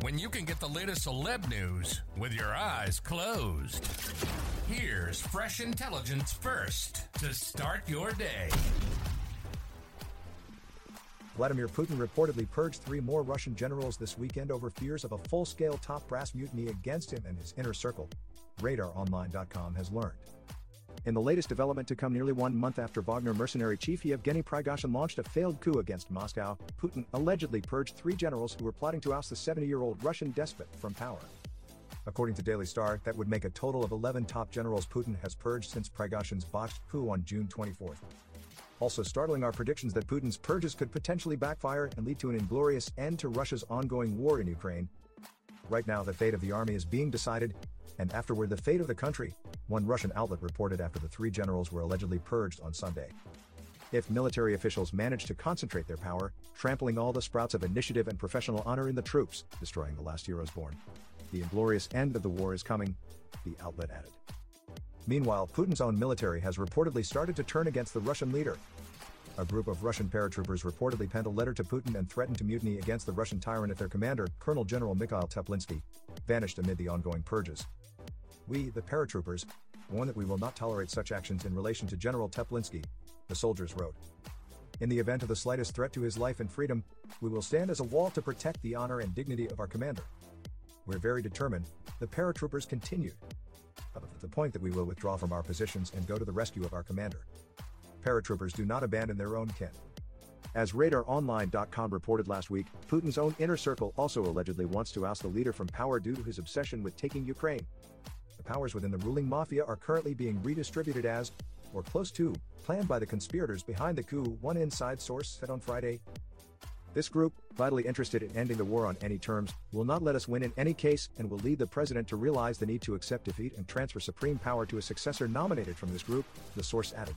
when you can get the latest celeb news with your eyes closed? Here's fresh intelligence first to start your day. Vladimir Putin reportedly purged three more Russian generals this weekend over fears of a full scale top brass mutiny against him and his inner circle, RadarOnline.com has learned. In the latest development to come nearly one month after Wagner mercenary chief Yevgeny Prigozhin launched a failed coup against Moscow, Putin allegedly purged three generals who were plotting to oust the 70 year old Russian despot from power. According to Daily Star, that would make a total of 11 top generals Putin has purged since Prigozhin's botched coup on June 24. Also startling are predictions that Putin's purges could potentially backfire and lead to an inglorious end to Russia's ongoing war in Ukraine. Right now, the fate of the army is being decided, and afterward, the fate of the country, one Russian outlet reported after the three generals were allegedly purged on Sunday. If military officials manage to concentrate their power, trampling all the sprouts of initiative and professional honor in the troops, destroying the last heroes born, the inglorious end of the war is coming, the outlet added. Meanwhile, Putin's own military has reportedly started to turn against the Russian leader. A group of Russian paratroopers reportedly penned a letter to Putin and threatened to mutiny against the Russian tyrant if their commander, Colonel General Mikhail Teplinsky, vanished amid the ongoing purges. We, the paratroopers, warn that we will not tolerate such actions in relation to General Teplinsky, the soldiers wrote. In the event of the slightest threat to his life and freedom, we will stand as a wall to protect the honor and dignity of our commander. We're very determined, the paratroopers continued. Up to the point that we will withdraw from our positions and go to the rescue of our commander. Paratroopers do not abandon their own kin. As RadarOnline.com reported last week, Putin's own inner circle also allegedly wants to oust the leader from power due to his obsession with taking Ukraine. The powers within the ruling mafia are currently being redistributed as, or close to, planned by the conspirators behind the coup, one inside source said on Friday. This group, vitally interested in ending the war on any terms, will not let us win in any case and will lead the president to realize the need to accept defeat and transfer supreme power to a successor nominated from this group, the source added.